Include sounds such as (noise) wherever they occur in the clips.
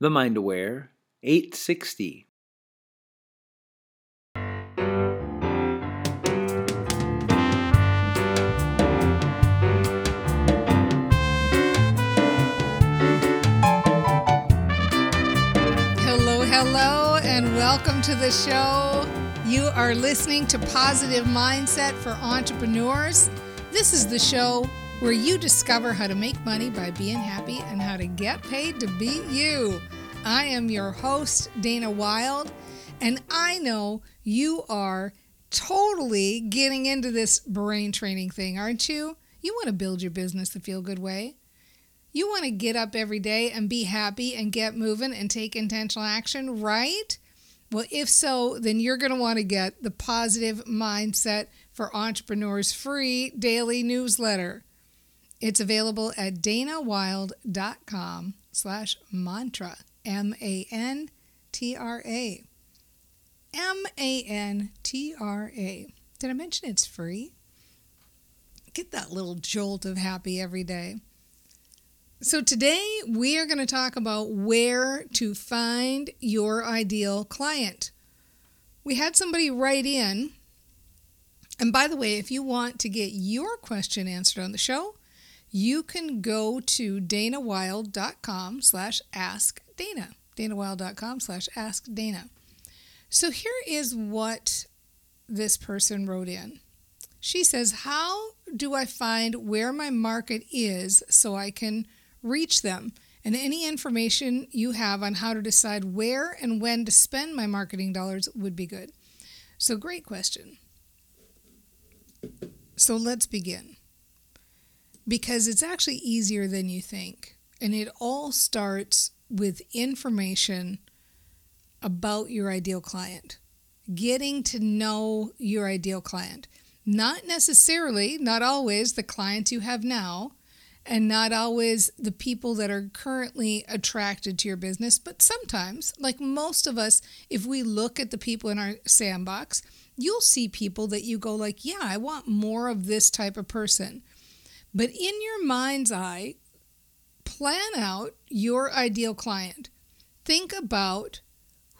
The Mind Aware 860. Hello, hello, and welcome to the show. You are listening to Positive Mindset for Entrepreneurs. This is the show where you discover how to make money by being happy and how to get paid to be you. I am your host, Dana Wilde, and I know you are totally getting into this brain training thing, aren't you? You want to build your business the feel good way. You want to get up every day and be happy and get moving and take intentional action, right? Well, if so, then you're going to want to get the Positive Mindset for Entrepreneurs free daily newsletter. It's available at danawilde.com slash mantra, M-A-N-T-R-A. M-A-N-T-R-A. Did I mention it's free? Get that little jolt of happy every day. So, today we are going to talk about where to find your ideal client. We had somebody write in, and by the way, if you want to get your question answered on the show, you can go to danawilde.com slash ask Dana. danawilde.com slash ask Dana. So, here is what this person wrote in. She says, How do I find where my market is so I can reach them, and any information you have on how to decide where and when to spend my marketing dollars would be good. So, great question. So, let's begin because it's actually easier than you think. And it all starts with information about your ideal client, getting to know your ideal client. Not necessarily, not always the clients you have now, and not always the people that are currently attracted to your business, but sometimes, like most of us, if we look at the people in our sandbox, you'll see people that you go like, "Yeah, I want more of this type of person." But in your mind's eye, plan out your ideal client. Think about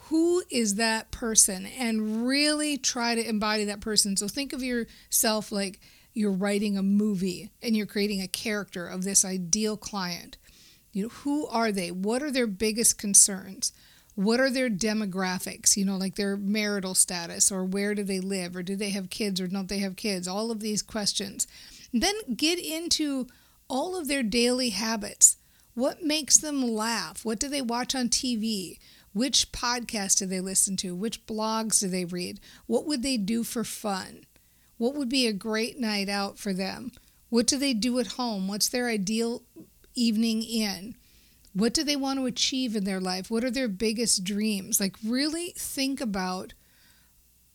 who is that person and really try to embody that person. So think of yourself like you're writing a movie and you're creating a character of this ideal client. You know, who are they? What are their biggest concerns? What are their demographics? You know, like their marital status or where do they live or do they have kids or don't they have kids? All of these questions. Then get into all of their daily habits. What makes them laugh? What do they watch on TV? Which podcast do they listen to? Which blogs do they read? What would they do for fun? What would be a great night out for them? What do they do at home? What's their ideal evening in? What do they want to achieve in their life? What are their biggest dreams? Like, really think about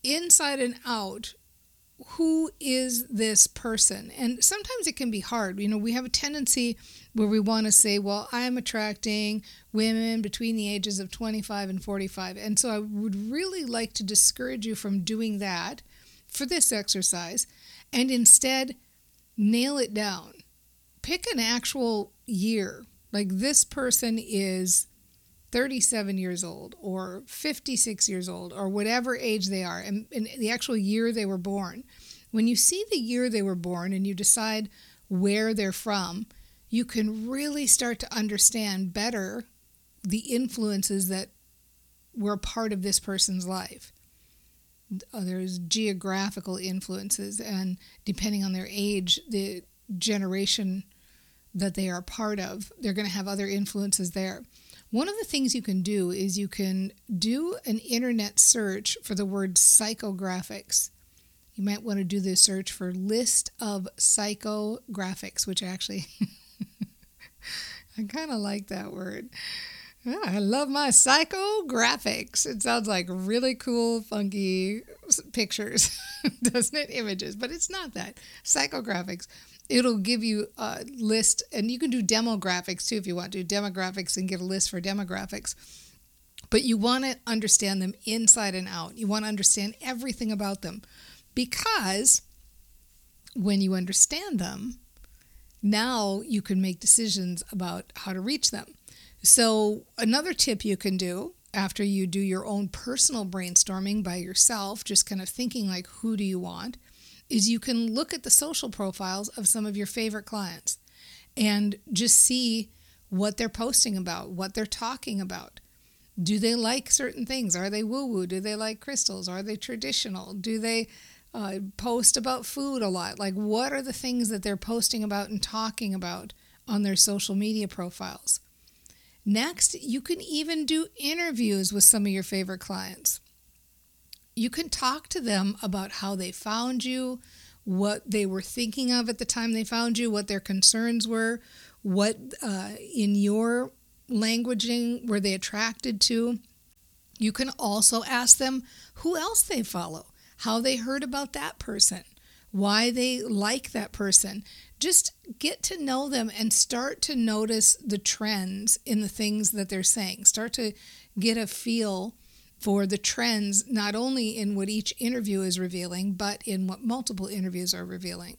inside and out who is this person? And sometimes it can be hard. You know, we have a tendency where we want to say, well, I'm attracting women between the ages of 25 and 45. And so I would really like to discourage you from doing that for this exercise and instead nail it down. Pick an actual year. Like this person is 37 years old or 56 years old or whatever age they are and, and, the actual year they were born. When you see the year they were born and you decide where they're from, you can really start to understand better the influences that were part of this person's life. Uh, there's geographical influences, and depending on their age, the generation that they are part of, they're going to have other influences there. One of the things you can do is you can do an internet search for the word psychographics. You might want to do this search for list of psychographics, which actually (laughs) I kind of like that word. Yeah, I love my psychographics. It sounds like really cool, funky pictures, (laughs) doesn't it? Images, but it's not that. Psychographics it'll give you a list, and you can do demographics too if you want to do demographics and get a list for demographics. But you want to understand them inside and out. You want to understand everything about them because when you understand them, now you can make decisions about how to reach them. So, another tip you can do after you do your own personal brainstorming by yourself, just kind of thinking like, who do you want, is you can look at the social profiles of some of your favorite clients and just see what they're posting about, what they're talking about. Do they like certain things? Are they woo woo? Do they like crystals? Are they traditional? Do they uh, post about food a lot? Like, what are the things that they're posting about and talking about on their social media profiles? Next, you can even do interviews with some of your favorite clients. You can talk to them about how they found you, what they were thinking of at the time they found you, what their concerns were, what uh, in your languaging were they attracted to. You can also ask them who else they follow, how they heard about that person, why they like that person, just get to know them and start to notice the trends in the things that they're saying. Start to get a feel for the trends, not only in what each interview is revealing, but in what multiple interviews are revealing.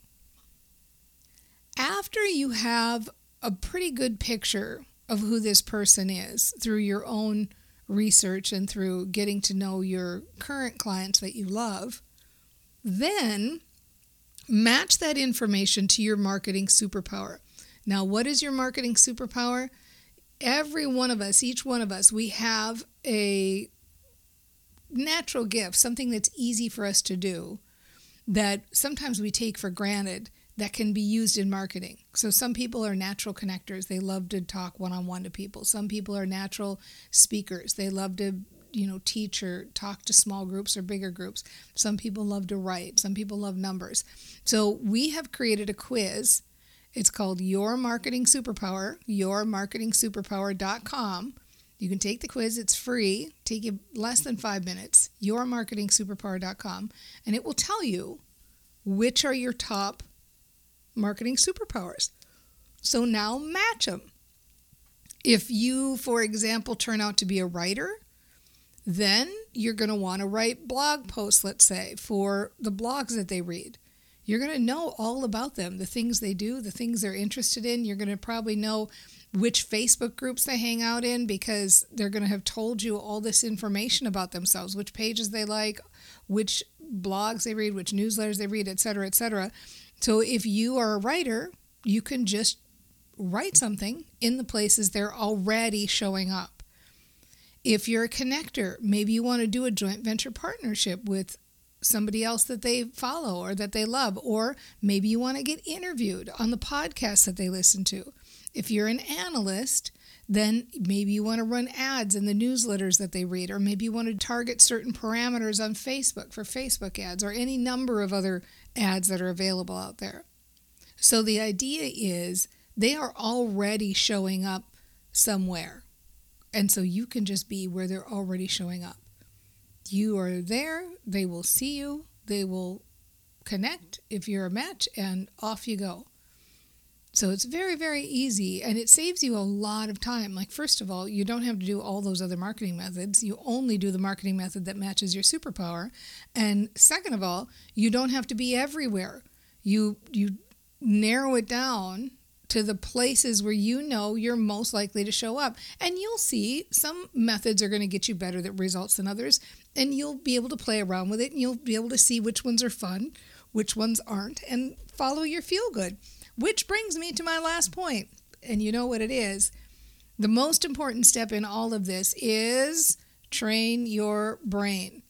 After you have a pretty good picture of who this person is through your own research and through getting to know your current clients that you love, then Match that information to your marketing superpower. Now, what is your marketing superpower? Every one of us, each one of us, we have a natural gift, something that's easy for us to do that sometimes we take for granted that can be used in marketing. So some people are natural connectors. They love to talk one-on-one to people. Some people are natural speakers. They love to you know teach or talk to small groups or bigger groups. Some people love to write. Some people love numbers. So we have created a quiz. It's called your marketing superpower yourmarketingsuperpower.com you can take the quiz. It's free. Take you less than five minutes. Yourmarketingsuperpower.com and it will tell you which are your top marketing superpowers so now match them if you, for example, turn out to be a writer, then you're going to want to write blog posts, let's say, for the blogs that they read. You're going to know all about them, the things they do, the things they're interested in. You're going to probably know which Facebook groups they hang out in because they're going to have told you all this information about themselves, which pages they like, which blogs they read, which newsletters they read, et cetera, et cetera. So if you are a writer, you can just write something in the places they're already showing up. If you're a connector, maybe you want to do a joint venture partnership with somebody else that they follow or that they love, or maybe you want to get interviewed on the podcast that they listen to. If you're an analyst, then maybe you want to run ads in the newsletters that they read, or maybe you want to target certain parameters on Facebook for Facebook ads, or any number of other ads that are available out there. So the idea is they are already showing up somewhere. And so you can just be where they're already showing up. You are there, they will see you, they will connect if you're a match, and off you go. So it's very, very easy and it saves you a lot of time. Like, first of all, you don't have to do all those other marketing methods. You only do the marketing method that matches your superpower. And second of all, you don't have to be everywhere. You, you narrow it down to the places where you know you're most likely to show up. And you'll see some methods are going to get you better results than others. And you'll be able to play around with it and you'll be able to see which ones are fun, which ones aren't, and follow your feel good. Which brings me to my last. And you know what it is. The most important step in all of this is train your brain.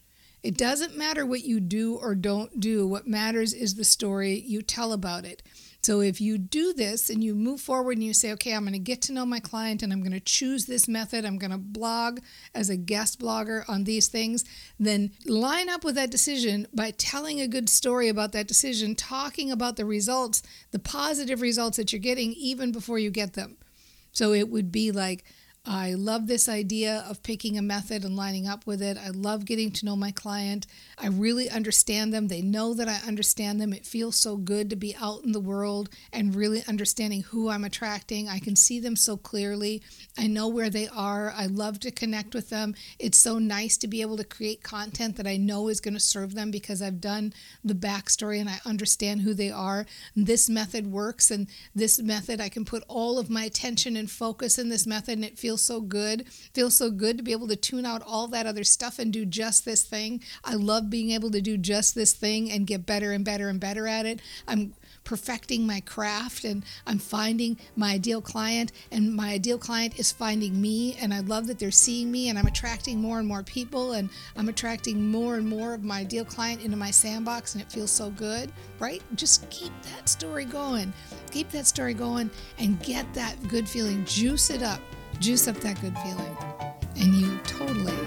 It doesn't matter what you do or don't do. What matters is the story you tell about it. So if you do this and you move forward and you say, okay, I'm going to get to know my client and I'm going to choose this method, I'm going to blog as a guest blogger on these things, then line up with that decision by telling a good story about that decision, talking about the results, the positive results that you're getting even before you get them. So it would be like, I love this idea of picking a method and lining up with it. I love getting to know my client. I really understand them. They know that I understand them. It feels so good to be out in the world and really understanding who I'm attracting. I can see them so clearly. I know where they are. I love to connect with them. It's so nice to be able to create content that I know is going to serve them because I've done the backstory and I understand who they are. This method works, and this method, I can put all of my attention and focus in this method, and it feels feels so good. Feels so good to be able to tune out all that other stuff and do just this thing. I love being able to do just this thing and get better and better and better at it. I'm perfecting my craft and I'm finding my ideal client and my ideal client is finding me and I love that they're seeing me and I'm attracting more and more people and I'm attracting more and more of my ideal client into my sandbox and it feels so good, right? Just keep that story going. Keep that story going and get that good feeling. Juice it up. Juice up that good feeling. And you totally